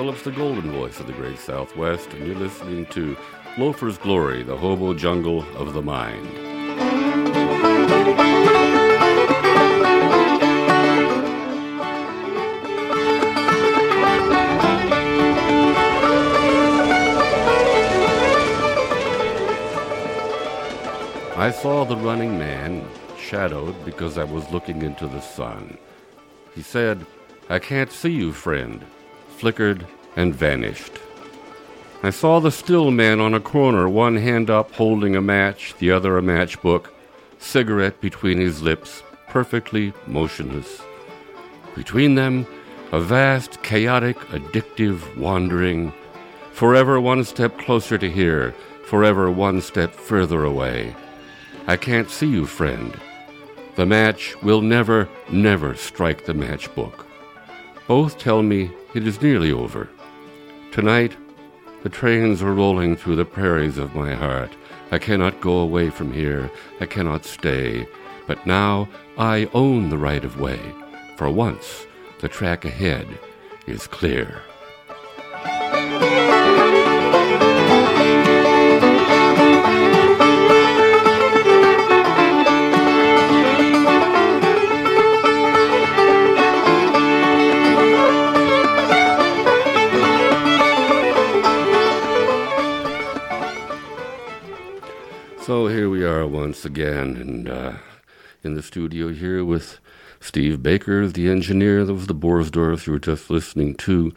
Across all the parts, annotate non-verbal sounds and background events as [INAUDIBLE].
Phillips, the golden voice of the great Southwest, and you're listening to Loafer's Glory, the hobo jungle of the mind. I saw the running man, shadowed because I was looking into the sun. He said, I can't see you, friend, flickered and vanished. I saw the still man on a corner, one hand up holding a match, the other a matchbook, cigarette between his lips, perfectly motionless. Between them, a vast, chaotic, addictive wandering, forever one step closer to here, forever one step further away. I can't see you, friend. The match will never, never strike the matchbook. Both tell me it is nearly over. Tonight, the trains are rolling through the prairies of my heart. I cannot go away from here. I cannot stay. But now I own the right of way. For once, the track ahead is clear. Once again, and uh, in the studio here with Steve Baker, the engineer. That was the Borsdorf you were just listening to.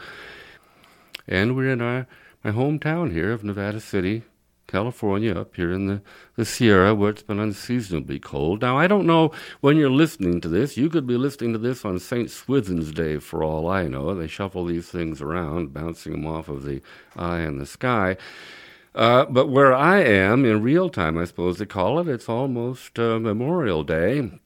And we're in our my hometown here of Nevada City, California, up here in the, the Sierra, where it's been unseasonably cold. Now, I don't know when you're listening to this. You could be listening to this on St. Swithin's Day, for all I know. They shuffle these things around, bouncing them off of the eye in the sky. Uh, but where I am in real time, I suppose they call it, it's almost uh, Memorial Day,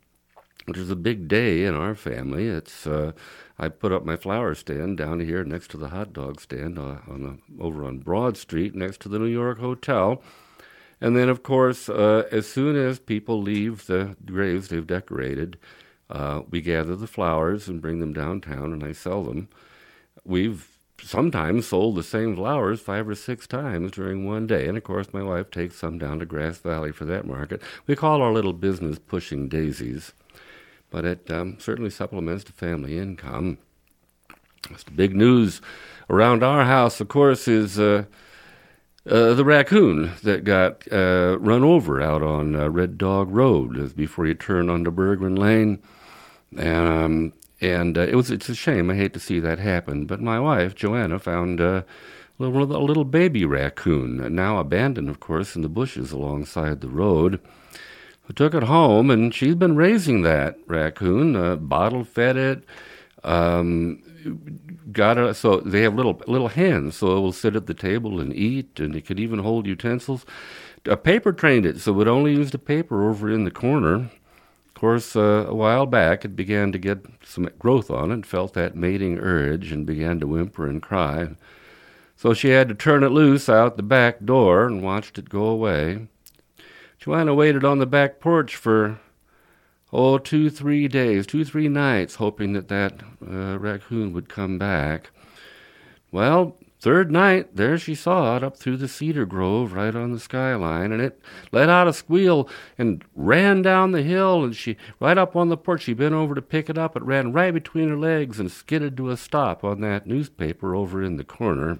which is a big day in our family. It's uh, I put up my flower stand down here next to the hot dog stand uh, on over on Broad Street next to the New York Hotel. And then, of course, uh, as soon as people leave the graves they've decorated, we gather the flowers and bring them downtown, and I sell them. We've sometimes sold the same flowers five or six times during one day. And of course, my wife takes some down to Grass Valley for that market. We call our little business pushing daisies, but it um, certainly supplements the family income. That's the big news around our house, of course, is. Uh, uh, the raccoon that got uh, run over out on uh, Red Dog Road before you turn onto Bergman Lane. And um, and uh, it was it's a shame. I hate to see that happen. But my wife Joanna found uh, a little a little baby raccoon, now abandoned, of course, in the bushes alongside the road. I took it home, and she's been raising that raccoon. Uh, bottle fed it. Um, got it. So they have little little hands, so it will sit at the table and eat, and it could even hold utensils. A paper trained it, so it only used a paper over in the corner course, uh, a while back, it began to get some growth on it, felt that mating urge, and began to whimper and cry. So she had to turn it loose out the back door and watched it go away. Joanna waited on the back porch for, oh, two, three days, two, three nights, hoping that that uh, raccoon would come back. Well, Third night, there she saw it up through the cedar grove right on the skyline, and it let out a squeal and ran down the hill, and she, right up on the porch, she bent over to pick it up. It ran right between her legs and skidded to a stop on that newspaper over in the corner.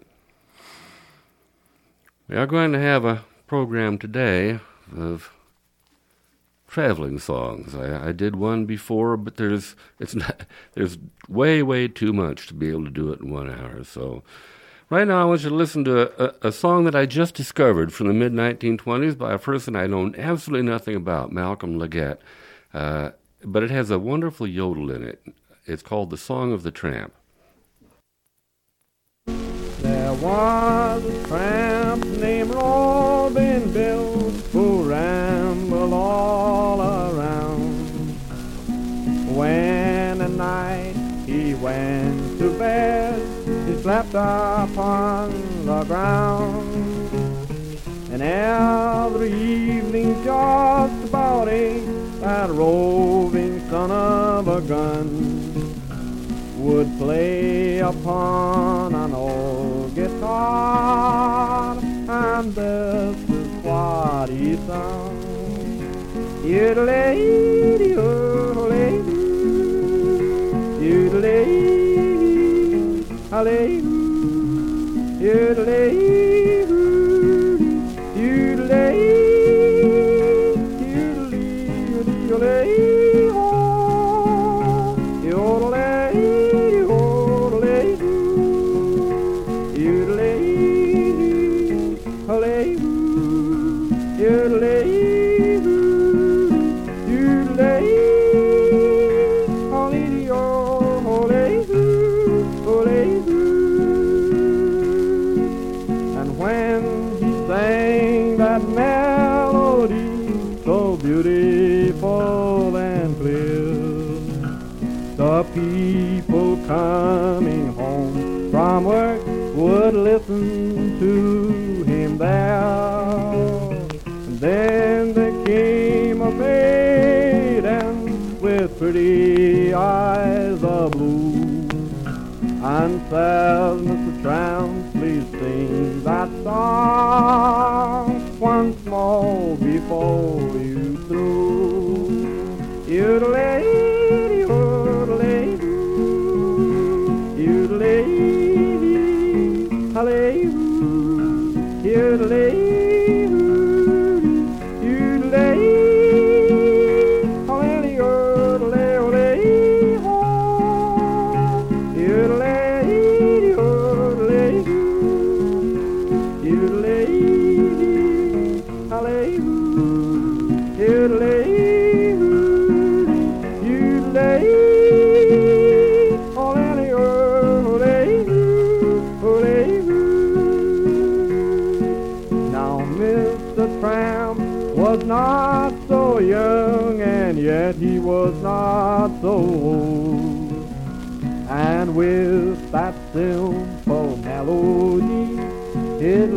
We are going to have a program today of traveling songs. I, I, did one before, but there's it's not there's way way too much to be able to do it in one hour. So Right now, I want you to listen to a, a song that I just discovered from the mid 1920s by a person I know absolutely nothing about, Malcolm Leggett. Uh, but it has a wonderful yodel in it. It's called The Song of the Tramp. There was a tramp named Robin Bill who upon the ground. And every evening just about eight, that roving son of a gun would play upon an old guitar, and this is what he sung. Yodelay, oh, yodelay, yodelay, yodelay, yodelay, coming home from work would listen to him there. And then there came a maiden with pretty eyes of blue and says, Mr. Tramp, please sing that song once more before you through. You'd lay was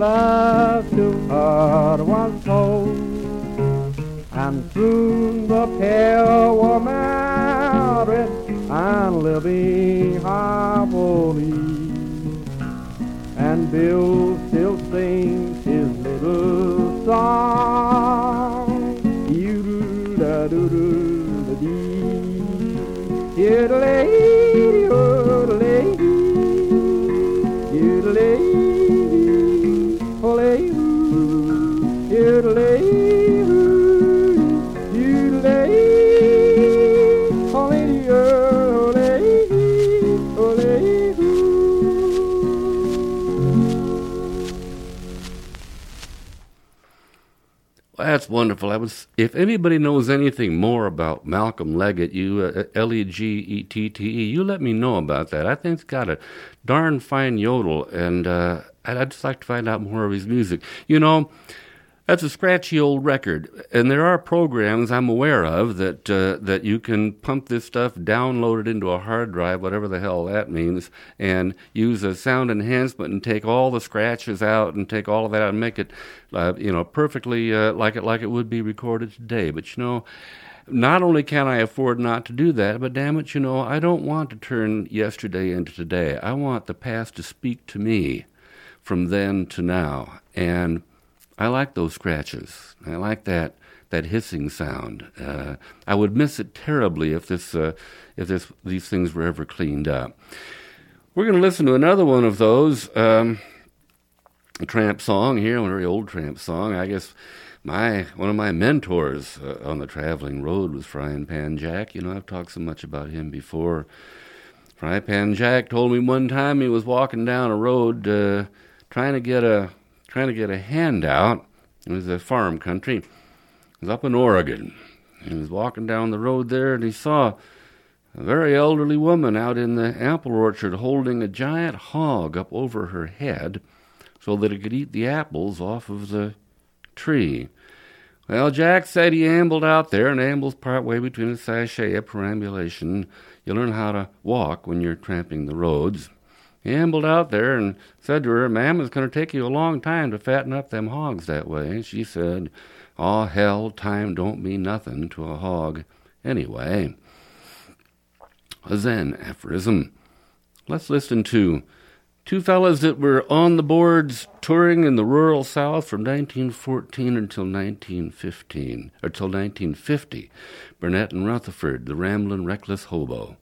love to her was told. And soon the pair were married and living happily. And Bill still sings his little song. You do da do do. Yodelay, yodelay, wonderful. I was. If anybody knows anything more about Malcolm Leggett, you uh, L E G E T T E, you let me know about that. I think he's got a darn fine yodel, and uh, I'd, I'd just like to find out more of his music. You know, that's a scratchy old record, and there are programs I'm aware of that uh, that you can pump this stuff, download it into a hard drive, whatever the hell that means, and use a sound enhancement and take all the scratches out and take all of that out and make it, uh, you know, perfectly uh, like it like it would be recorded today. But you know. Not only can I afford not to do that, but damn it, you know, I don't want to turn yesterday into today. I want the past to speak to me from then to now. And I like those scratches. I like that that hissing sound. Uh, I would miss it terribly if this uh, if this these things were ever cleaned up. We're going to listen to another one of those um, a tramp song here, a very old tramp song. I guess my one of my mentors uh, on the traveling road was Frying Pan Jack. You know, I've talked so much about him before. Frying Pan Jack told me one time he was walking down a road uh, trying to get a trying to get a handout. It was a farm country. It was up in Oregon. He was walking down the road there and he saw a very elderly woman out in the apple orchard holding a giant hog up over her head so that it could eat the apples off of the tree. Well, Jack said he ambled out there and ambles part way between a sachet of perambulation. You learn how to walk when you're tramping the roads. Ambled out there and said to her, Ma'am, it's going to take you a long time to fatten up them hogs that way. She said, Aw, hell, time don't mean nothing to a hog anyway. A Zen aphorism. Let's listen to two fellas that were on the boards touring in the rural South from 1914 until 1915, or till 1950. Burnett and Rutherford, the Ramblin' Reckless Hobo.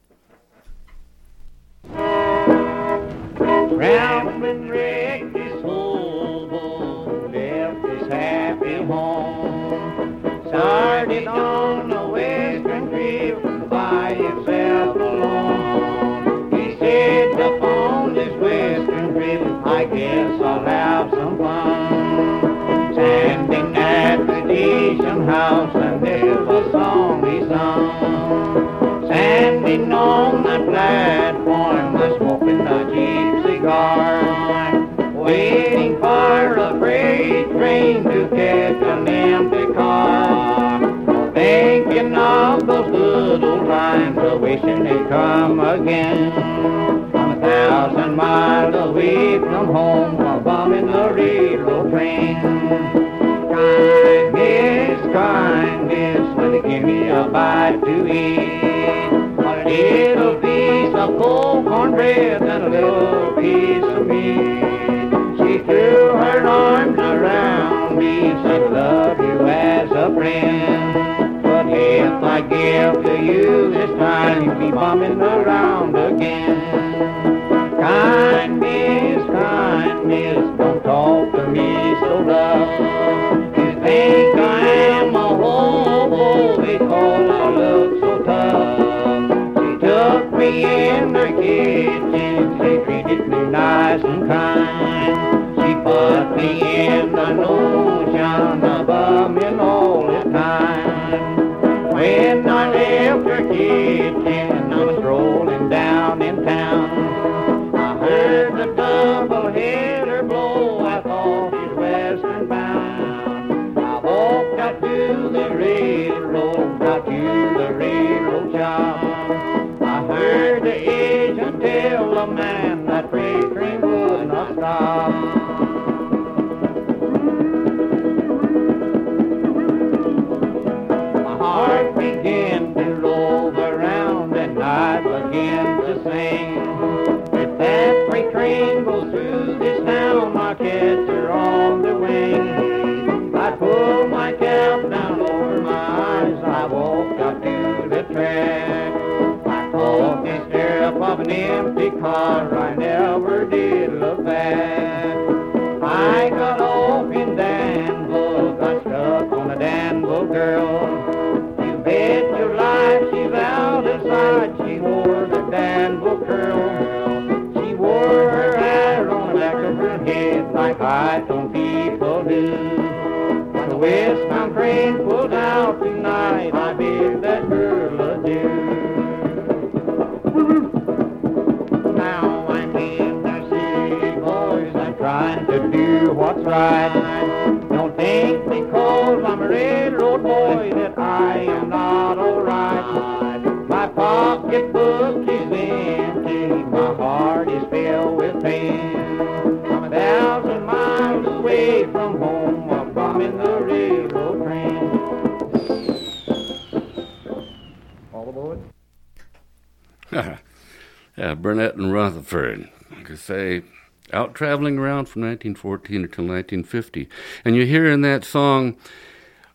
Ramblin' reckless hobo left his happy home. Started on a western trip by himself alone. He said upon this western trip, I guess I'll have some fun. Standing at the station house and there's a song he sung. Standing on the platform, I smoking a cheap cigar. Waiting for a freight train to catch an empty car. Thinking of those good old times, wishing they'd come again. I'm a thousand miles away from home, a bumming the railroad train. Kindness, kindness, will you give me a bite to eat? A little piece of cold cornbread and a little piece of meat. She threw her arms around me, said, love you as a friend. But if I give to you this time, you'll be bumming around again. Kindness, kindness, don't talk to me so rough. You think I me in an ocean of bumming all the time. When I left her kitchen, I was rolling down in town. I heard the double header blow, I thought was western bound. I walked out to the railroad, out to the railroad shop. I heard the agent tell the man that freight train would not stop. Don't think because I'm a railroad boy that I am not alright. My pocketbook is empty, my heart is filled with pain. I'm a thousand miles away from home, I'm bombing the railroad train. All aboard. [LAUGHS] yeah, Burnett and Rutherford. I could say, out traveling around from 1914 until 1950. And you hear in that song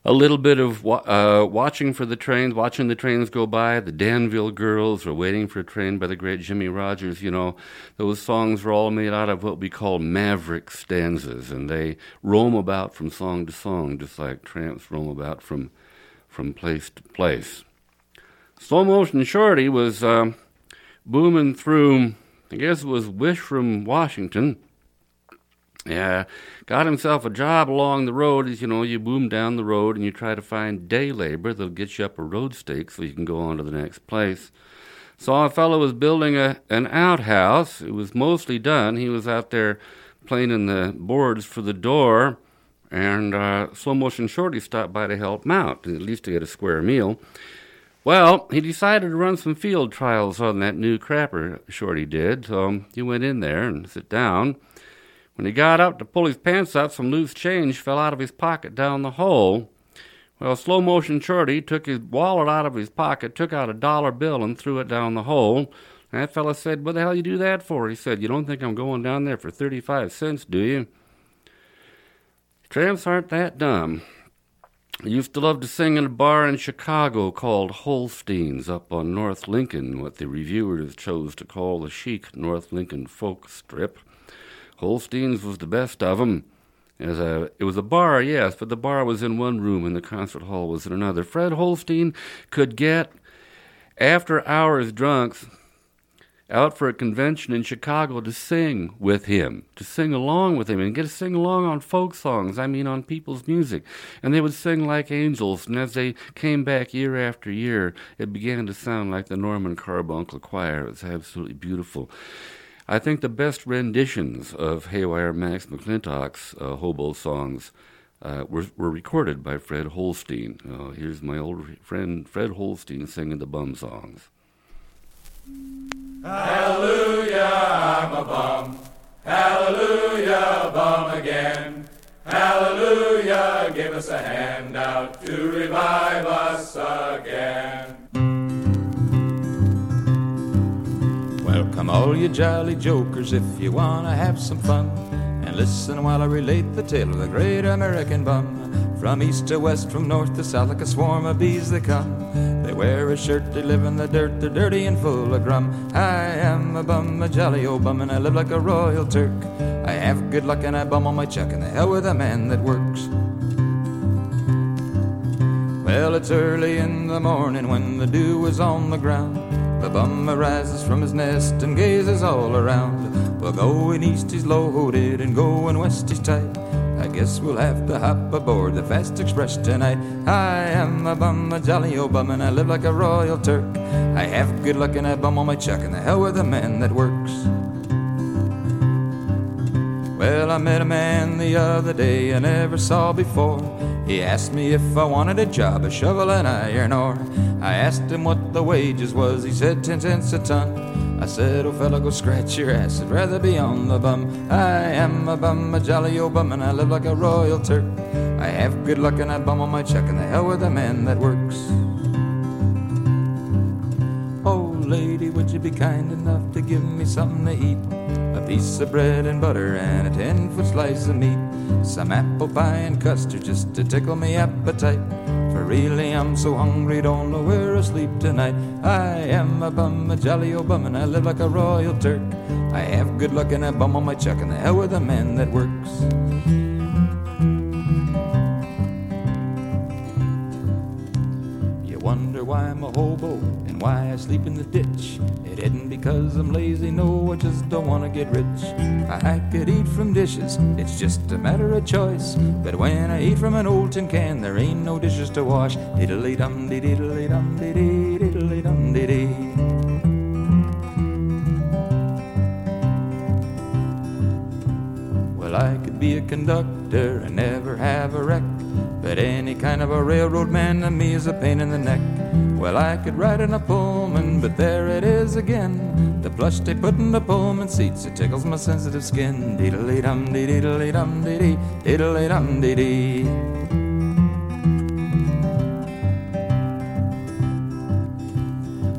a little bit of uh, watching for the trains, watching the trains go by. The Danville Girls or Waiting for a Train by the great Jimmie Rodgers. You know, those songs were all made out of what we call maverick stanzas, and they roam about from song to song, just like tramps roam about from, from place to place. Slow Motion Shorty was uh, booming through, I guess it was Wishram Washington. Yeah, got himself a job along the road. As you know, you boom down the road and you try to find day labor that'll get you up a road stake so you can go on to the next place. Saw a fellow was building a an outhouse. It was mostly done. He was out there planing the boards for the door, and uh, Slow Motion Shorty stopped by to help him out, at least to get a square meal. Well, he decided to run some field trials on that new crapper Shorty did, so he went in there and sit down. When he got up to pull his pants up, some loose change fell out of his pocket down the hole. Well, slow motion Shorty took his wallet out of his pocket, took out a dollar bill, and threw it down the hole. And that fella said, What the hell you do that for? He said, You don't think I'm going down there for 35 cents, do you? Tramps aren't that dumb. I used to love to sing in a bar in Chicago called Holstein's up on North Lincoln, what the reviewers chose to call the chic North Lincoln folk strip. Holstein's was the best of 'em. As a, it was a bar, yes, but the bar was in one room and the concert hall was in another. Fred Holstein could get after hours drunks out for a convention in Chicago to sing with him, to sing along with him, and get to sing along on folk songs, I mean on people's music. And they would sing like angels, and as they came back year after year, it began to sound like the Norman Carbuncle Choir. It was absolutely beautiful. I think the best renditions of Haywire Mac McClintock's uh, hobo songs uh, were, were recorded by Fred Holstein. Uh, here's my old friend Fred Holstein singing the bum songs. Hallelujah, I'm a bum. Hallelujah, bum again. Hallelujah, give us a handout to revive us again. Welcome, all you jolly jokers, if you want to have some fun. And listen while I relate the tale of the great American bum. From east to west, from north to south, like a swarm of bees they come. They wear a shirt, they live in the dirt, they're dirty and full of grum. I am a bum, a jolly old bum, and I live like a royal Turk. I have good luck and I bum on my check, and the hell with a man that works. Well, it's early in the morning when the dew is on the ground. The bum arises from his nest and gazes all around. Well, going east he's loaded and going west he's tight. Guess we'll have to hop aboard the Fast Express tonight. I am a bum, a jolly old bum, and I live like a royal Turk. I have good luck and I bum on my chuck, and the hell with the man that works. Well, I met a man the other day I never saw before. He asked me if I wanted a job, a shovel and iron ore. I asked him what the wages was, he said ten cents a ton. I said, oh fella, go scratch your ass, I'd rather be on the bum. I am a bum, a jolly old bum, and I live like a royal Turk. I have good luck and I bum on my check, and the hell with the man that works. Oh, lady, would you be kind enough to give me something to eat? A piece of bread and butter and a ten foot slice of meat. Some apple pie and custard just to tickle me appetite. Really I'm so hungry, don't know where to sleep tonight. I am a bum, a jolly old bum, and I live like a royal Turk. I have good luck and I bum on my chuck, and the hell with the man that works. Why I'm a hobo and why I sleep in the ditch. It isn't because I'm lazy, no, I just don't wanna get rich. I could eat from dishes, it's just a matter of choice. But when I eat from an old tin can, there ain't no dishes to wash. Diddly dum dee diddly dum dee dee diddly dum dee. Well, I could be a conductor and never have a wreck. But any kind of a railroad man to me is a pain in the neck. Well, I could ride in a Pullman, but there it is again. The plush they put in the Pullman seats, it tickles my sensitive skin. Diddly dum dee diddly dum dee dee, diddly dum dee dee.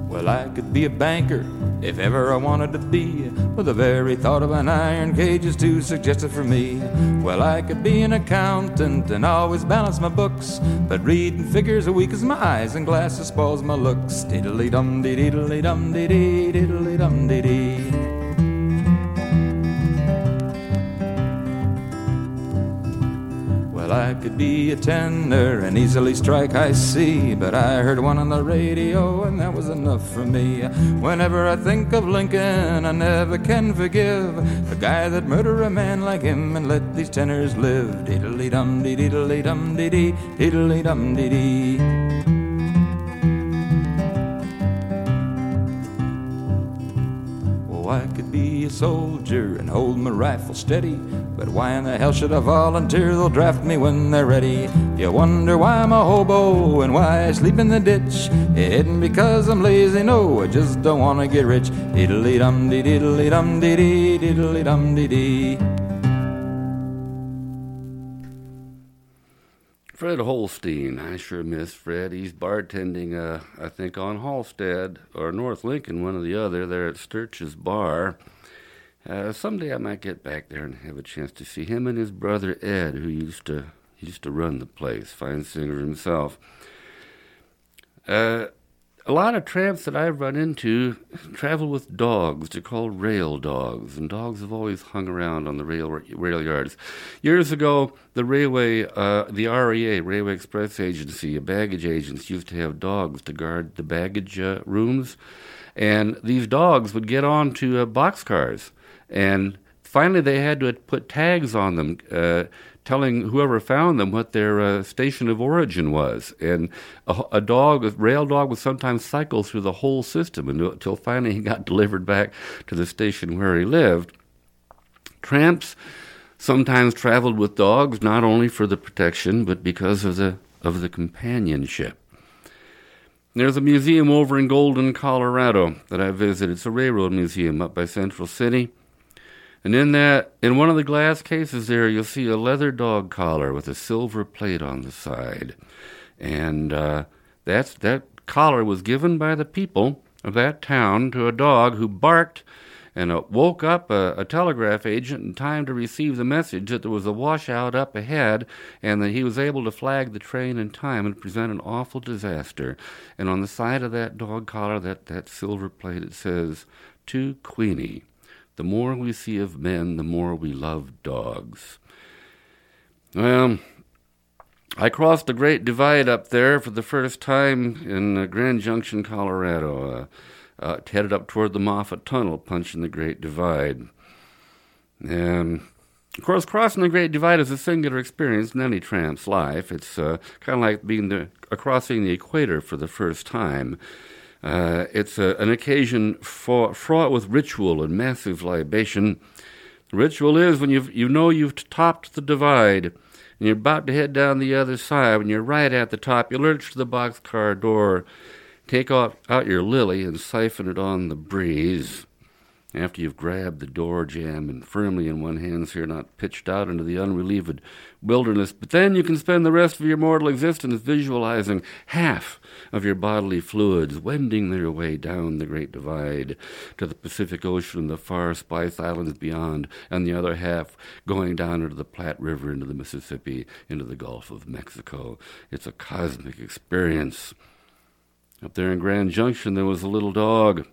Well, I could be a banker if ever I wanted to be. But the very thought of an iron cage is too suggestive for me. Well, I could be an accountant and always balance my books. But reading figures a week as my eyes and glasses spoils my looks. Diddly dum dee diddly dum dee dee, diddly dum dee dee. I could be a tenor and easily strike I see, but I heard one on the radio and that was enough for me. Whenever I think of Lincoln, I never can forgive a guy that murder a man like him and let these tenors live. Diddly dum dee dum dee dee, diddly dum dee dee. Be a soldier and hold my rifle steady. But why in the hell should I volunteer? They'll draft me when they're ready. You wonder why I'm a hobo and why I sleep in the ditch. It isn't because I'm lazy, no, I just don't want to get rich. Diddly dum dee diddly dum dee dee, diddly dum dee dee. Fred Holstein. I sure miss Fred. He's bartending, uh, I think, on Halsted or North Lincoln, one or the other, there at Sturch's Bar. Uh, someday I might get back there and have a chance to see him and his brother Ed, who used to used to run the place. Fine singer himself. Uh, a lot of tramps that I've run into travel with dogs. They're called rail dogs, and dogs have always hung around on the rail rail yards. Years ago, the railway, uh, the REA, Railway Express Agency, a baggage agents used to have dogs to guard the baggage uh, rooms, and these dogs would get onto uh, boxcars, and finally they had to put tags on them uh, telling whoever found them what their uh, station of origin was. And a, a, dog, a rail dog, would sometimes cycle through the whole system until finally he got [LAUGHS] delivered back to the station where he lived. Tramps sometimes traveled with dogs not only for the protection but because of the of the companionship. There's a museum over in Golden, Colorado that I visited. It's a railroad museum up by Central City. And in that, in one of the glass cases there, you'll see a leather dog collar with a silver plate on the side, and uh, that's that collar was given by the people of that town to a dog who barked and uh, woke up a, a, telegraph agent in time to receive the message that there was a washout up ahead and that he was able to flag the train in time and prevent an awful disaster. And on the side of that dog collar, that, that silver plate, it says, To Queenie. The more we see of men, the more we love dogs. Well, I crossed the Great Divide up there for the first time in uh, Grand Junction, Colorado. Uh, uh, headed up toward the Moffat Tunnel, punching the Great Divide. And of course, crossing the Great Divide is a singular experience in any tramp's life. It's uh, kind of like being the, uh, crossing the equator for the first time. Uh, it's a, an occasion for, fraught with ritual and massive libation. The ritual is when you you know you've topped the divide and you're about to head down the other side. When you're right at the top, you lurch to the boxcar door, take out your lily, and siphon it on the breeze after you've grabbed the door jamb and firmly in one hand so you're not pitched out into the unrelieved wilderness. But then you can spend the rest of your mortal existence visualizing half of your bodily fluids wending their way down the Great Divide to the Pacific Ocean and the far Spice Islands beyond, and the other half going down into the Platte River, into the Mississippi, into the Gulf of Mexico. It's a cosmic experience. Up there in Grand Junction, there was a little dog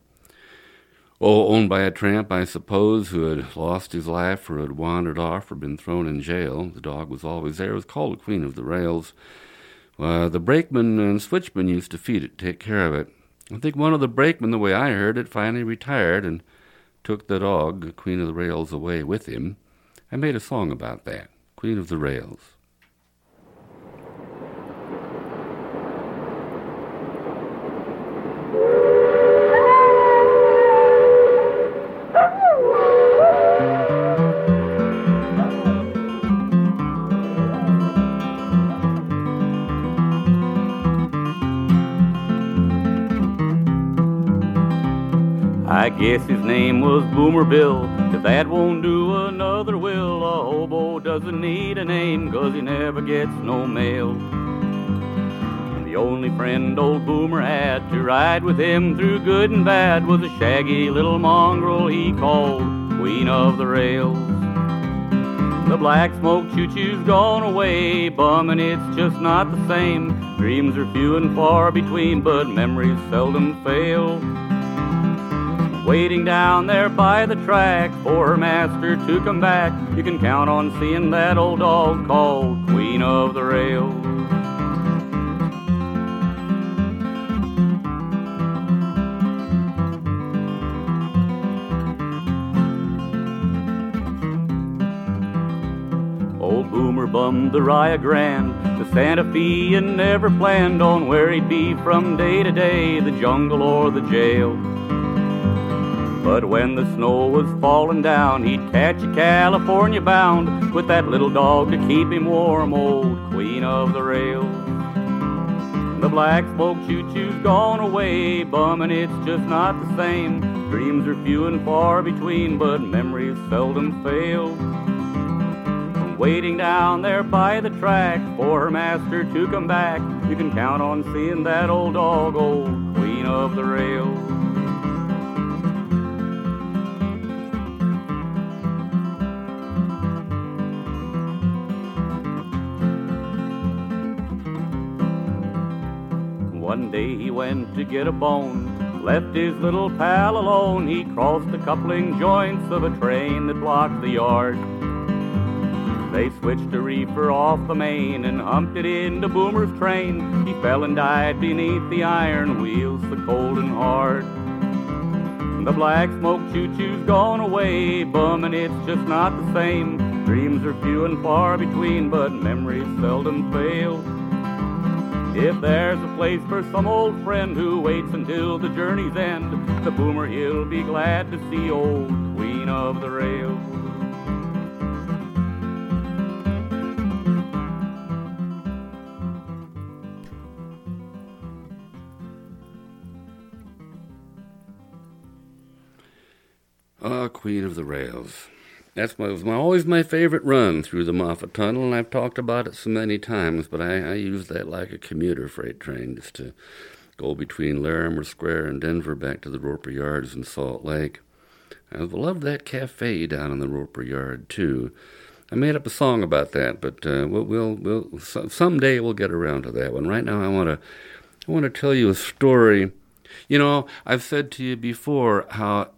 Oh, owned by a tramp, I suppose, who had lost his life or had wandered off or been thrown in jail. The dog was always there. It was called the Queen of the Rails. Uh, the brakeman and switchman used to feed it, take care of it. I think one of the brakemen, the way I heard it, finally retired and took the dog, Queen of the Rails, away with him. I made a song about that, Queen of the Rails. Guess his name was Boomer Bill. If that won't do, another will. A hobo doesn't need a name, cause he never gets no mail. And the only friend old Boomer had to ride with him through good and bad was a shaggy little mongrel he called Queen of the Rails. The black smoke choo-choo's gone away, bum, and it's just not the same. Dreams are few and far between, but memories seldom fail waiting down there by the track for her master to come back. You can count on seeing that old dog called Queen of the Rails. Old Boomer bummed the Rio Grande to Santa Fe and never planned on where he'd be from day to day, the jungle or the jail. But when the snow was falling down, he'd catch a California bound with that little dog to keep him warm, old queen of the rails. The black smoke choo-choo's gone away, bum, and it's just not the same. Dreams are few and far between, but memories seldom fail. waiting down there by the track for her master to come back. You can count on seeing that old dog, old queen of the rails. One day he went to get a bone, left his little pal alone. He crossed the coupling joints of a train that blocked the yard. They switched a reefer off the main and humped it into Boomer's train. He fell and died beneath the iron wheels, so cold and hard. The black smoke choo-choo's gone away, bum, and it's just not the same. Dreams are few and far between, but memories seldom fail. If there's a place for some old friend who waits until the journey's end, the boomer he'll be glad to see old Queen of the Rails. Ah, Queen of the Rails. That's my, was my, always my favorite run through the Moffat Tunnel, and I've talked about it so many times, but I, I use that like a commuter freight train just to go between Larimer Square and Denver back to the Roper Yards in Salt Lake. I love that cafe down in the Roper Yard, too. I made up a song about that, but uh, we'll, we'll, we'll someday we'll get around to that one. Right now, I want to I want to tell you a story. You know, I've said to you before how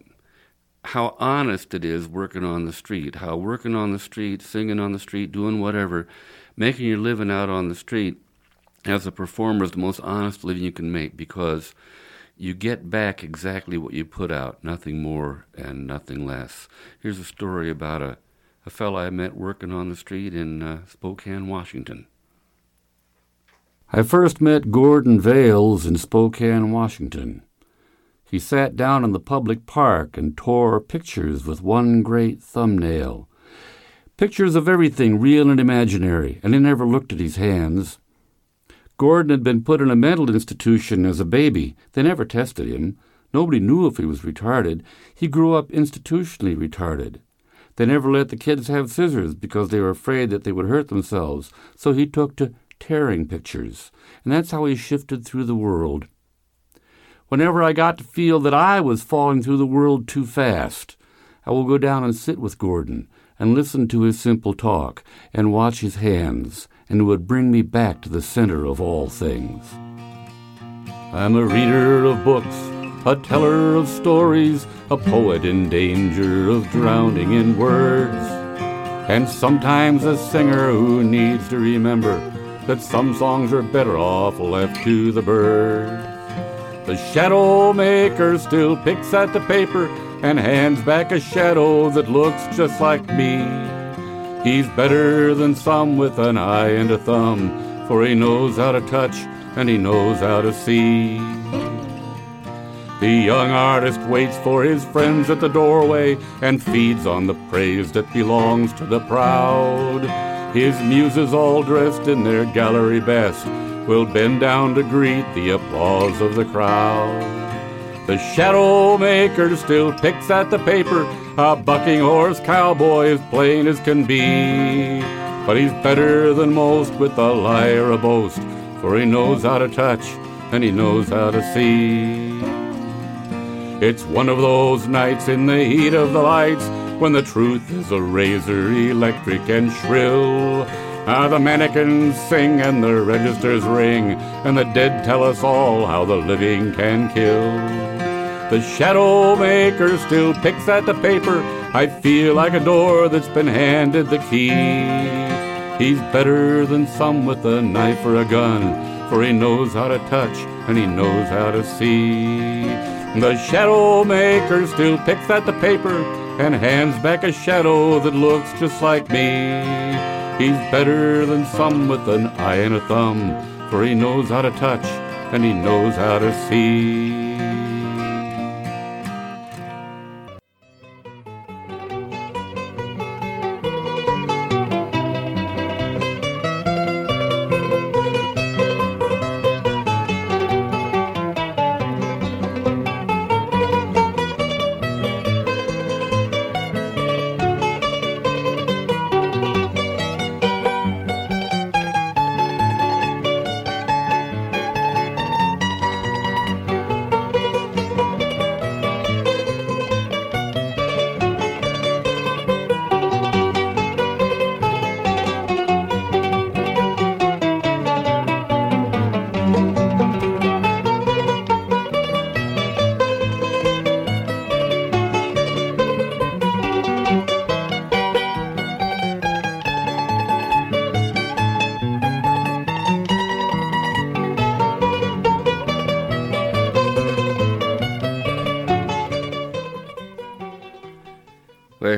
how honest it is working on the street, how working on the street, singing on the street, doing whatever, making your living out on the street as a performer is the most honest living you can make because you get back exactly what you put out, nothing more and nothing less. Here's a story about a, a fellow I met working on the street in uh, Spokane, Washington. I first met Gordon Vales in Spokane, Washington. He sat down in the public park and tore pictures with one great thumbnail. Pictures of everything real and imaginary, and he never looked at his hands. Gordon had been put in a mental institution as a baby. They never tested him. Nobody knew if he was retarded. He grew up institutionally retarded. They never let the kids have scissors because they were afraid that they would hurt themselves, so he took to tearing pictures. And that's how he shifted through the world whenever I got to feel that I was falling through the world too fast. I will go down and sit with Gordon and listen to his simple talk and watch his hands, and it would bring me back to the center of all things. I'm a reader of books, a teller of stories, a poet in danger of drowning in words, and sometimes a singer who needs to remember that some songs are better off left to the birds. The shadow maker still picks at the paper and hands back a shadow that looks just like me. He's better than some with an eye and a thumb, for he knows how to touch and he knows how to see. The young artist waits for his friends at the doorway and feeds on the praise that belongs to the proud. His muses all dressed in their gallery best will bend down to greet the applause of the crowd. The shadow maker still picks at the paper, a bucking horse cowboy as plain as can be. But he's better than most with a or a boast, for he knows how to touch and he knows how to see. It's one of those nights in the heat of the lights when the truth is a razor electric and shrill. Ah, the mannequins sing and the registers ring, and the dead tell us all how the living can kill. The shadow maker still picks at the paper. I feel like a door that's been handed the key. He's better than some with a knife or a gun, for he knows how to touch and he knows how to see. The shadow maker still picks at the paper and hands back a shadow that looks just like me. He's better than some with an eye and a thumb, for he knows how to touch and he knows how to see.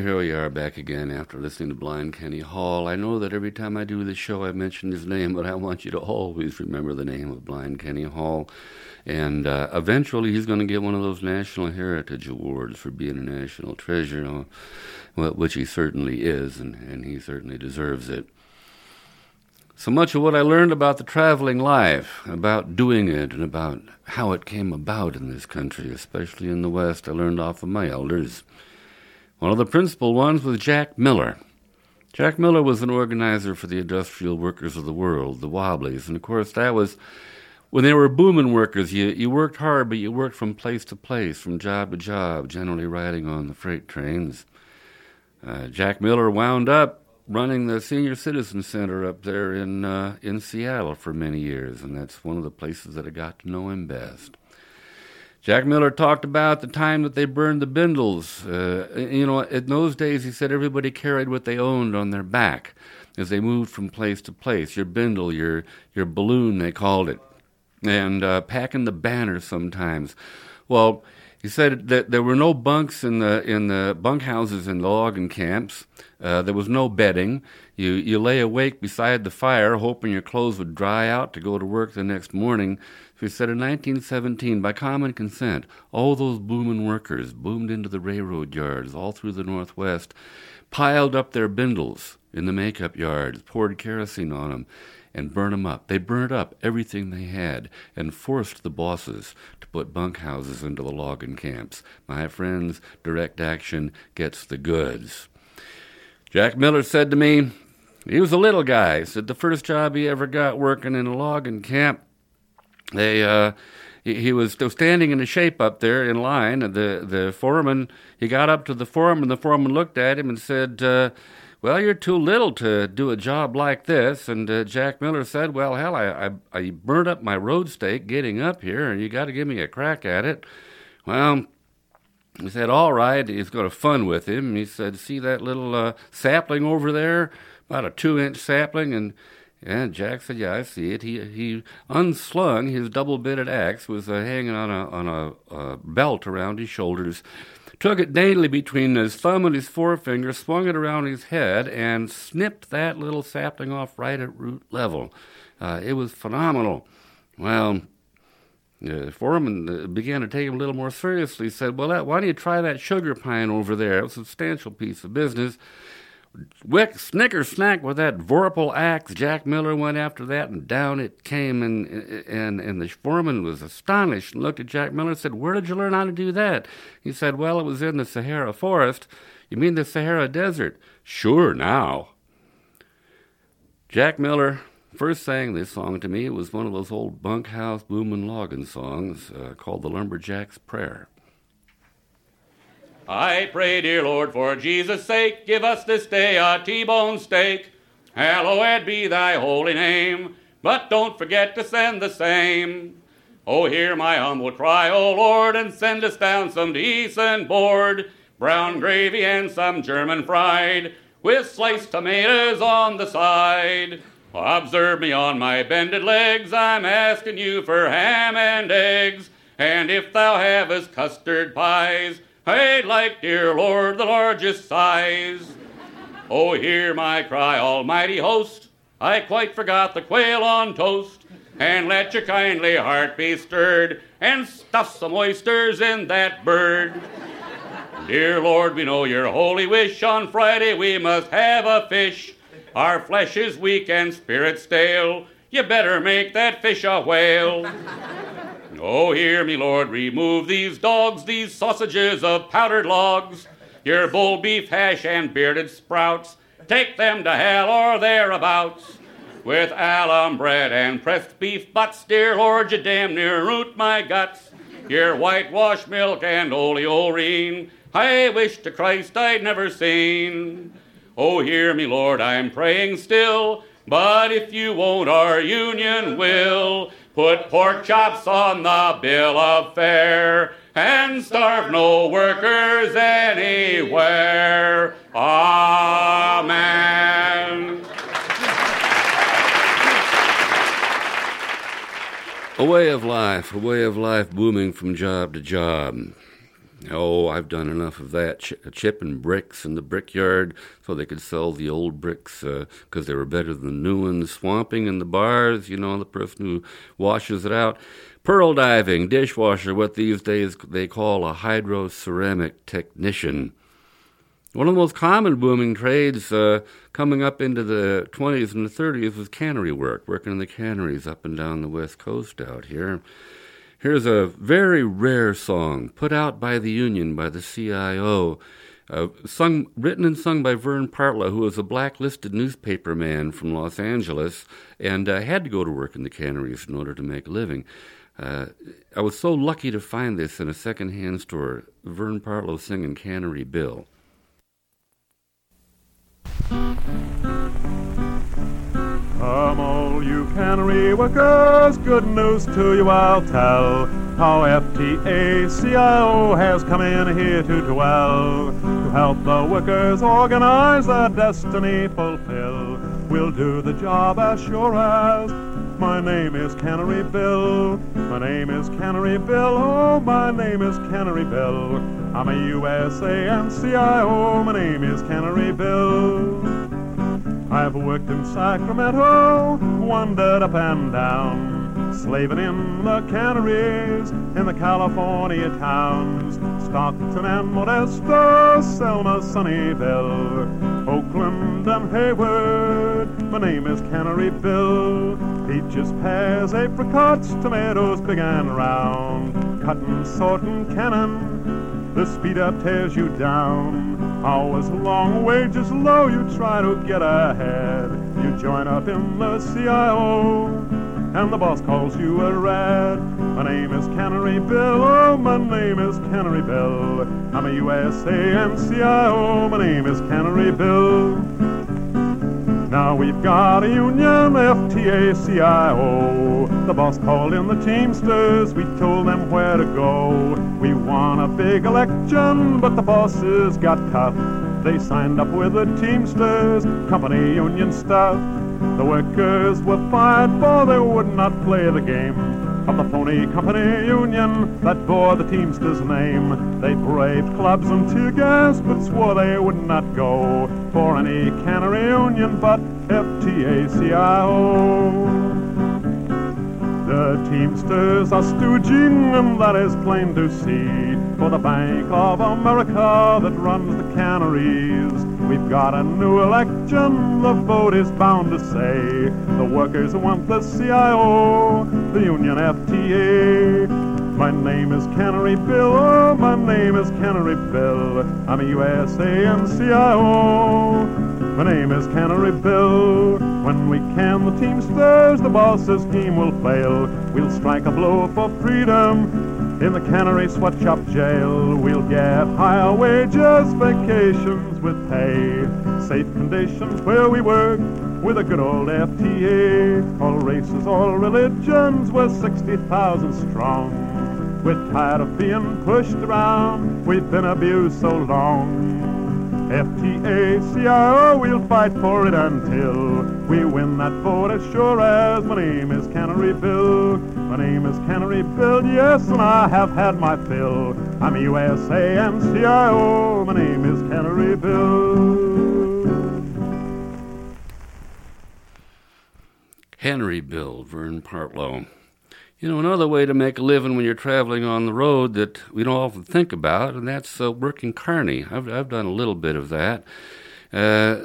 Here we are back again after listening to Blind Kenny Hall. I know that every time I do this show, I mention his name, but I want you to always remember the name of Blind Kenny Hall. And uh, eventually, he's going to get one of those National Heritage Awards for being a national treasure, which he certainly is, and, and he certainly deserves it. So much of what I learned about the traveling life, about doing it, and about how it came about in this country, especially in the West, I learned off of my elders. One of the principal ones was Jack Miller. Jack Miller was an organizer for the Industrial Workers of the World, the Wobblies, and of course that was when they were booming workers. You you worked hard, but you worked from place to place, from job to job, generally riding on the freight trains. Uh, Jack Miller wound up running the Senior Citizen Center up there in uh, in Seattle for many years, and that's one of the places that I got to know him best. Jack Miller talked about the time that they burned the bindles. Uh, you know, in those days, he said everybody carried what they owned on their back as they moved from place to place. Your bindle, your your balloon, they called it, and uh, packing the banner sometimes. Well, he said that there were no bunks in the in the bunkhouses in the logging camps. Uh, there was no bedding. You you lay awake beside the fire, hoping your clothes would dry out to go to work the next morning. He said in 1917, by common consent, all those booming workers boomed into the railroad yards all through the Northwest, piled up their bindles in the makeup yards, poured kerosene on them, and burned them up. They burnt up everything they had and forced the bosses to put bunkhouses into the logging camps. My friends, direct action gets the goods. Jack Miller said to me, he was a little guy. Said the first job he ever got working in a logging camp they uh, he, he was standing in a shape up there in line. And the the foreman he got up to the foreman. The foreman looked at him and said. Uh, well, you're too little to do a job like this. And uh, Jack Miller said, Well, hell, I, I, I up my road stake getting up here, and you got to give me a crack at it. Well, he said, All right. He's going to fun with him. He said, See that little uh, sapling over there? About a two inch sapling. And and Jack said, "Yeah, I see it." He he unslung his double-bitted axe, was uh, hanging on a on a, belt around his shoulders. Took it daintily between his thumb and his forefinger, swung it around his head, and snipped that little sapling off right at root level. Uh, it was phenomenal. Well, the foreman uh, began to take him a little more seriously. He said, "Well, why don't you try that sugar pine over there? It's a substantial piece of business." Wick snicker snack with that vorpal axe. Jack Miller went after that, and down it came. And and and the foreman was astonished and looked at Jack Miller and said, "Where did you learn how to do that?" He said, "Well, it was in the Sahara forest." You mean the Sahara Desert? Sure, now. Jack Miller first sang this song to me. It was one of those old bunkhouse boomin' loggin' songs uh, called the Lumberjack's Prayer. I pray, dear Lord, for Jesus' sake, give us this day a T-bone steak. Hallowed be thy holy name, but don't forget to send the same. Oh, hear my humble cry, O Lord, and send us down some decent board, brown gravy and some German fried, with sliced tomatoes on the side. Observe me on my bended legs, I'm asking you for ham and eggs, and if thou havest custard pies, I'd like, dear Lord, the largest size. Oh, hear my cry, almighty host. I quite forgot the quail on toast. And let your kindly heart be stirred and stuff some oysters in that bird. Dear Lord, we know your holy wish. On Friday we must have a fish. Our flesh is weak and spirit stale. You better make that fish a whale. Oh, hear me, Lord, remove these dogs, these sausages of powdered logs, your bull beef hash and bearded sprouts. Take them to hell or thereabouts. With alum bread and pressed beef butts, dear Lord, you damn near root my guts. Your whitewash milk and oleorine, I wish to Christ I'd never seen. Oh, hear me, Lord, I'm praying still, but if you won't, our union will. Put pork chops on the bill of fare and starve no workers anywhere. Amen. A way of life, a way of life booming from job to job. Oh, I've done enough of that, ch- chipping bricks in the brickyard so they could sell the old bricks because uh, they were better than new ones. Swamping in the bars, you know, the person who washes it out. Pearl diving, dishwasher, what these days they call a hydroceramic technician. One of the most common booming trades uh, coming up into the 20s and the 30s was cannery work, working in the canneries up and down the west coast out here. Here's a very rare song put out by the Union, by the CIO, uh, sung, written and sung by Vern Partlow, who was a blacklisted newspaper man from Los Angeles and uh, had to go to work in the canneries in order to make a living. Uh, I was so lucky to find this in a secondhand store. Vern Partlow singing Cannery Bill. Come all you cannery workers, good news to you I'll tell. How FTACIO has come in here to dwell. To help the workers organize their destiny fulfill. We'll do the job as sure as my name is Cannery Bill. My name is Cannery Bill. Oh, my name is Cannery Bill. I'm a USANCIO. My name is Cannery Bill. I've worked in Sacramento, wandered up and down, slaving in the canneries in the California towns, Stockton and Modesto, Selma, Sunnyvale, Oakland and Hayward. My name is Cannery Bill. Peaches, pears, apricots, tomatoes big and round, cutting, sorting, cannon. The speed up tears you down. Hours long, wages low, you try to get ahead. You join up in the CIO, and the boss calls you a rat. My name is Cannery Bill, oh, my name is Cannery Bill. I'm a USANCIO, my name is Cannery Bill. Now we've got a union, FTACIO. The boss called in the Teamsters, we told them where to go. We won a big election, but the bosses got tough. They signed up with the Teamsters, company union stuff. The workers were fired for they would not play the game of the phony company union that bore the Teamsters name. They braved clubs and tear gas, but swore they would not go for any cannery union but FTACIO. The Teamsters are stooging, and that is plain to see. For the Bank of America that runs the canneries. We've got a new election, the vote is bound to say. The workers want the CIO, the union FTA. My name is Cannery Bill, oh, my name is Cannery Bill. I'm a USANCIO. My name is Cannery Bill. When we can the Teamsters, the boss's scheme will fail. We'll strike a blow for freedom in the cannery sweatshop jail. We'll get higher wages, vacations with pay, safe conditions where we work with a good old FTA. All races, all religions, we're 60,000 strong. We're tired of being pushed around, we've been abused so long. FTACIO, we'll fight for it until we win that vote as sure as my name is Cannery Bill. My name is Cannery Bill, yes, and I have had my fill. I'm a USANCIO, my name is Cannery Bill. Cannery Bill, Vern Partlow. You know, another way to make a living when you're traveling on the road that we don't often think about, and that's uh, working carney. I've, I've done a little bit of that. Uh,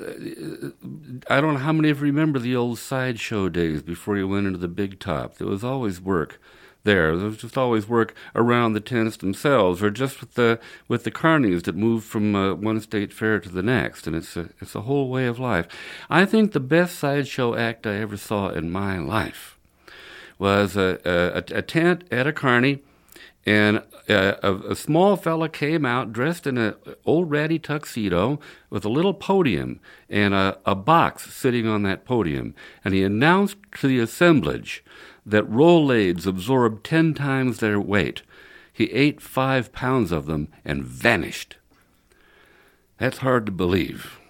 I don't know how many of you remember the old sideshow days before you went into the big top. There was always work there. There was just always work around the tents themselves, or just with the with the carnies that moved from uh, one state fair to the next, and it's a it's a whole way of life. I think the best sideshow act I ever saw in my life was a a, a tent at a carny. And uh, a, a, small fella came out dressed in an old ratty tuxedo with a little podium and a, a box sitting on that podium. And he announced to the assemblage that Rolaids absorbed ten times their weight. He ate five pounds of them and vanished. That's hard to believe.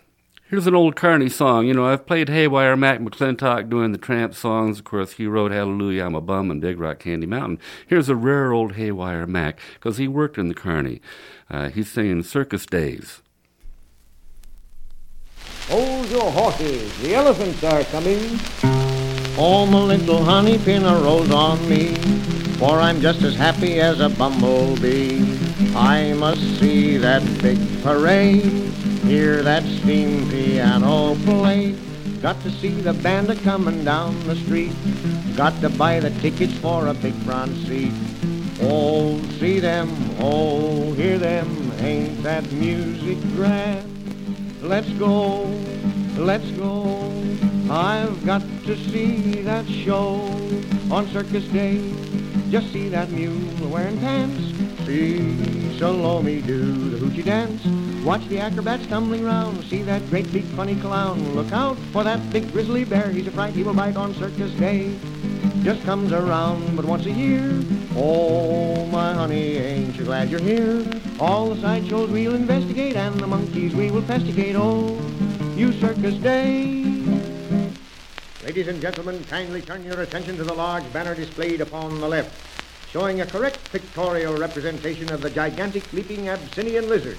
Here's an old Carney song. You know, I've played Haywire Mac McClintock doing the Tramp songs. Of course, he wrote Hallelujah, I'm a Bum and Big Rock Candy Mountain. Here's a rare old Haywire Mac, because he worked in the Carney. Uh, he's singing Circus Days. Hold your horses, the elephants are coming. Oh, my little honey pin a rose on me, for I'm just as happy as a bumblebee. I must see that big parade hear that steam piano play. Got to see the band a coming down the street. Got to buy the tickets for a big front seat. Oh, see them, oh, hear them, ain't that music grand? Let's go, let's go. I've got to see that show on Circus Day. Just see that mule wearing pants. See Salome do the hoochie dance. Watch the acrobats tumbling round. See that great big funny clown. Look out for that big grizzly bear. He's a fright he will bite on circus day. Just comes around but once a year. Oh, my honey, ain't you glad you're here? All the sideshows we'll investigate and the monkeys we will festicate. Oh, you circus day. Ladies and gentlemen, kindly turn your attention to the large banner displayed upon the left, showing a correct pictorial representation of the gigantic leaping Abyssinian lizard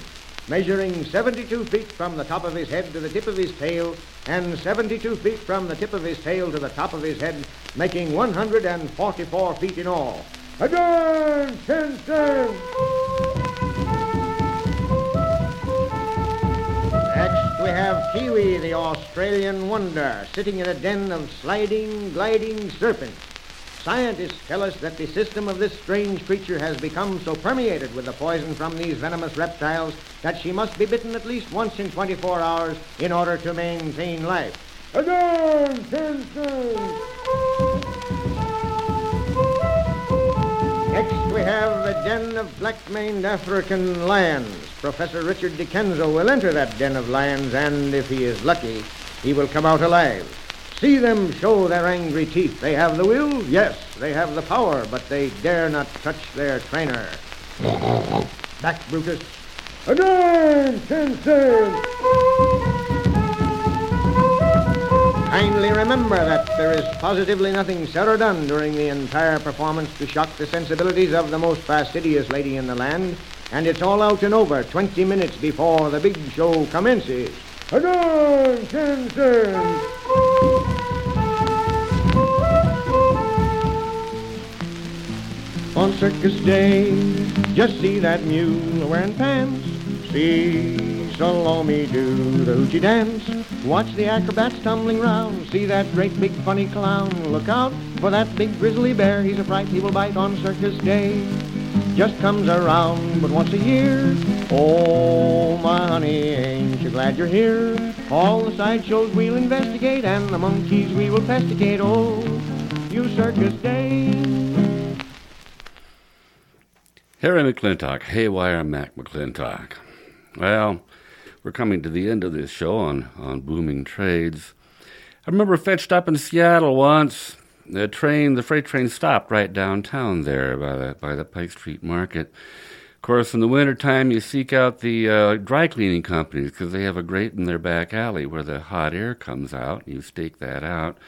measuring 72 feet from the top of his head to the tip of his tail, and 72 feet from the tip of his tail to the top of his head, making 144 feet in all. Again, Simpson! Next, we have Kiwi, the Australian wonder, sitting in a den of sliding, gliding serpents. Scientists tell us that the system of this strange creature has become so permeated with the poison from these venomous reptiles that she must be bitten at least once in 24 hours in order to maintain life. Again, Simpson! Next, we have the den of black-maned African lions. Professor Richard DiCenzo will enter that den of lions, and if he is lucky, he will come out alive. See them show their angry teeth. They have the will, yes, they have the power, but they dare not touch their trainer. Back, Brutus. Again, Simpson! Kindly remember that there is positively nothing said or done during the entire performance to shock the sensibilities of the most fastidious lady in the land, and it's all out and over 20 minutes before the big show commences. Again, Simpson! On Circus Day. Just see that mule wearing pants. See Salome do the hoochie dance. Watch the acrobats tumbling round. See that great big funny clown. Look out for that big grizzly bear. He's a fright he will bite on Circus Day. Just comes around but once a year. Oh, my honey, ain't you glad you're here? All the sideshows we'll investigate and the monkeys we will festicate. Oh, you Circus Day. Harry McClintock, Haywire Mac McClintock. Well, we're coming to the end of this show on, on booming trades. I remember fetched up in Seattle once. The train, the freight train stopped right downtown there by the by the Pike Street Market. Of course, in the wintertime, you seek out the uh, dry cleaning companies because they have a grate in their back alley where the hot air comes out. You stake that out.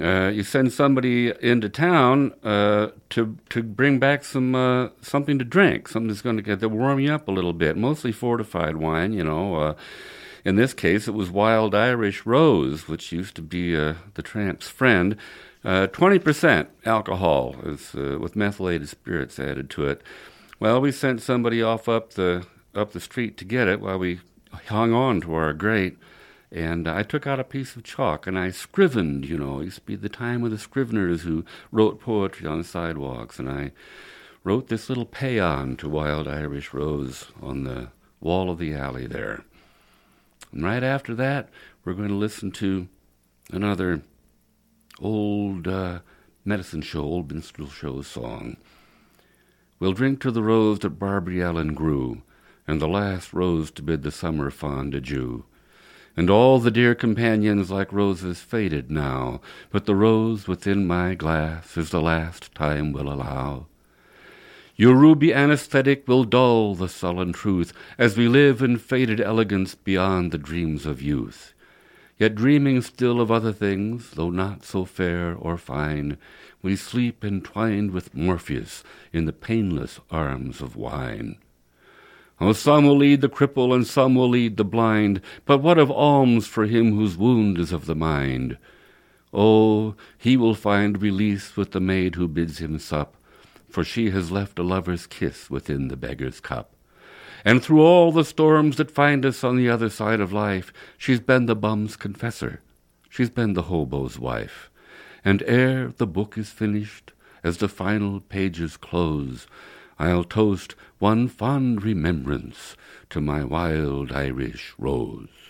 Uh, you send somebody into town uh, to to bring back some uh, something to drink, something that's going to get to warm you up a little bit. Mostly fortified wine, you know. Uh, in this case, it was wild Irish rose, which used to be uh, the tramp's friend. Twenty percent alcohol is, with methylated spirits added to it. Well, we sent somebody off up the up the street to get it while we hung on to our grate. And I took out a piece of chalk and I scrivened, you know. It used to be the time of the scriveners who wrote poetry on the sidewalks. And I wrote this little paean to Wild Irish Rose on the wall of the alley there. And right after that, we're going to listen to another old uh, medicine show, old minstrel show song. We'll drink to the rose that Barbary Allen grew, and the last rose to bid the summer fond adieu. And all the dear companions like roses faded now, but the rose within my glass is the last time will allow. Your ruby anesthetic will dull the sullen truth as we live in faded elegance beyond the dreams of youth. Yet dreaming still of other things, though not so fair or fine, we sleep entwined with Morpheus in the painless arms of wine. Oh, some will lead the cripple and some will lead the blind, but what of alms for him whose wound is of the mind? Oh, he will find release with the maid who bids him sup, for she has left a lover's kiss within the beggar's cup. And through all the storms that find us on the other side of life, she's been the bum's confessor, she's been the hobo's wife. And ere the book is finished, as the final pages close, I'll toast one fond remembrance to my wild Irish rose.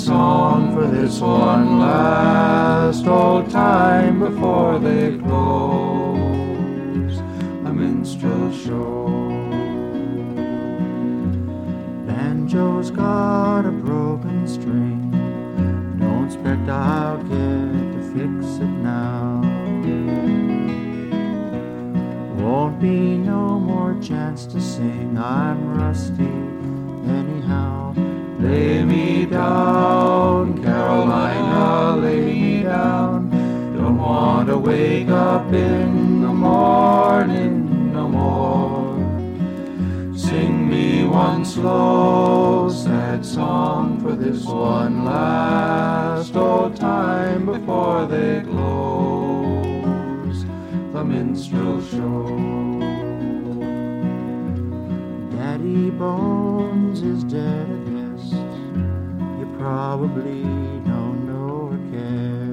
Song for this one last old time before they close. A minstrel show. Banjo's got a broken string. Don't expect I'll get to fix it now. Won't be no more chance to sing. I'm rusty. Lay me down, Carolina, lay me down. Don't want to wake up in the morning no more. Sing me one slow, sad song for this one last old time before they close the minstrel show. Daddy Bones is dead, probably don't know or care.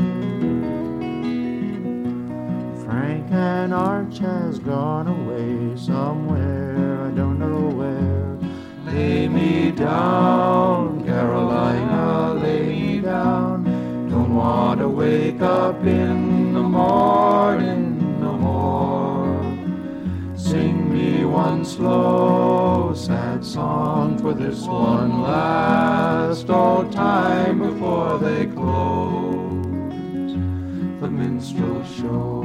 Frank and Arch has gone away somewhere, I don't know where. Lay me down, Carolina, lay me down. Don't want to wake up in the morning one slow, sad song for this one last old time before they close the minstrel show.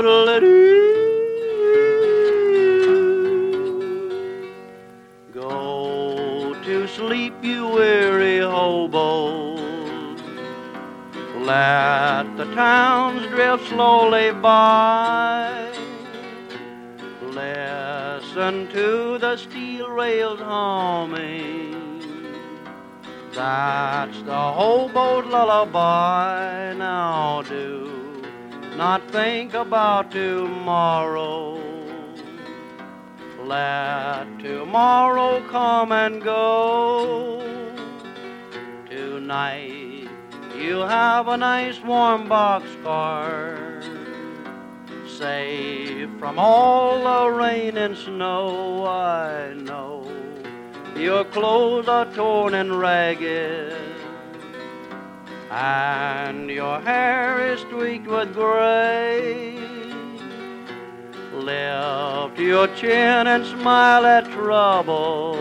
Go to sleep, you weary hobos. Let the towns drift slowly by. Listen to the steel rails humming. That's the hobo's lullaby. Now do not think about tomorrow. Let tomorrow come and go. Tonight you have a nice warm boxcar, safe from all the rain and snow. I know your clothes are torn and ragged, and your hair is streaked with gray. Lift your chin and smile at trouble.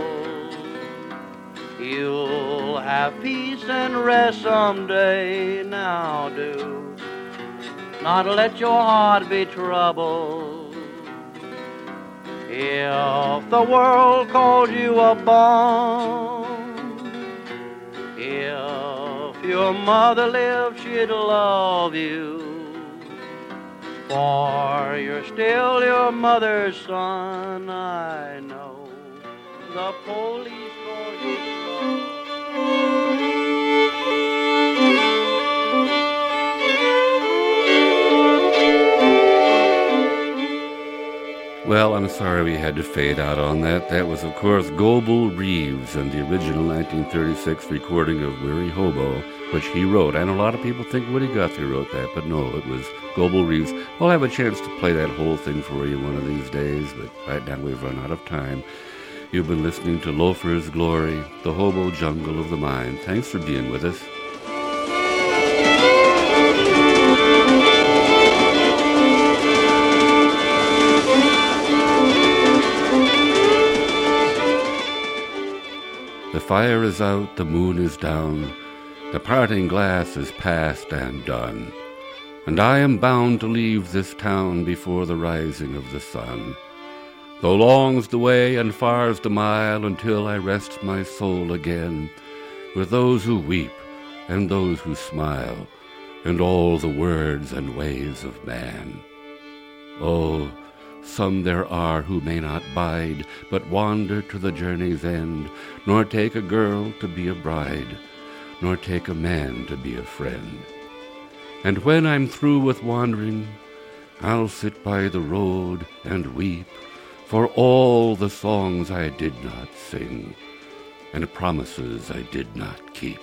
You'll have peace and rest someday. Now do not let your heart be troubled. If the world called you a bum, if your mother lived, she'd love you. For you're still your mother's son, I know. The police you. Well, I'm sorry we had to fade out on that. That was, of course, Goebel Reeves and the original 1936 recording of Weary Hobo, which he wrote. And a lot of people think Woody Guthrie wrote that, but no, it was Goebel Reeves. We'll have a chance to play that whole thing for you one of these days, but right now we've run out of time. You've been listening to Loafer's Glory, the hobo jungle of the mind. Thanks for being with us. The fire is out, the moon is down, the parting glass is past and done, and I am bound to leave this town before the rising of the sun. Though long's the way and far's the mile until I rest my soul again with those who weep and those who smile, and all the words and ways of man. Oh, some there are who may not bide, but wander to the journey's end, nor take a girl to be a bride, nor take a man to be a friend. And when I'm through with wandering, I'll sit by the road and weep for all the songs I did not sing, and promises I did not keep.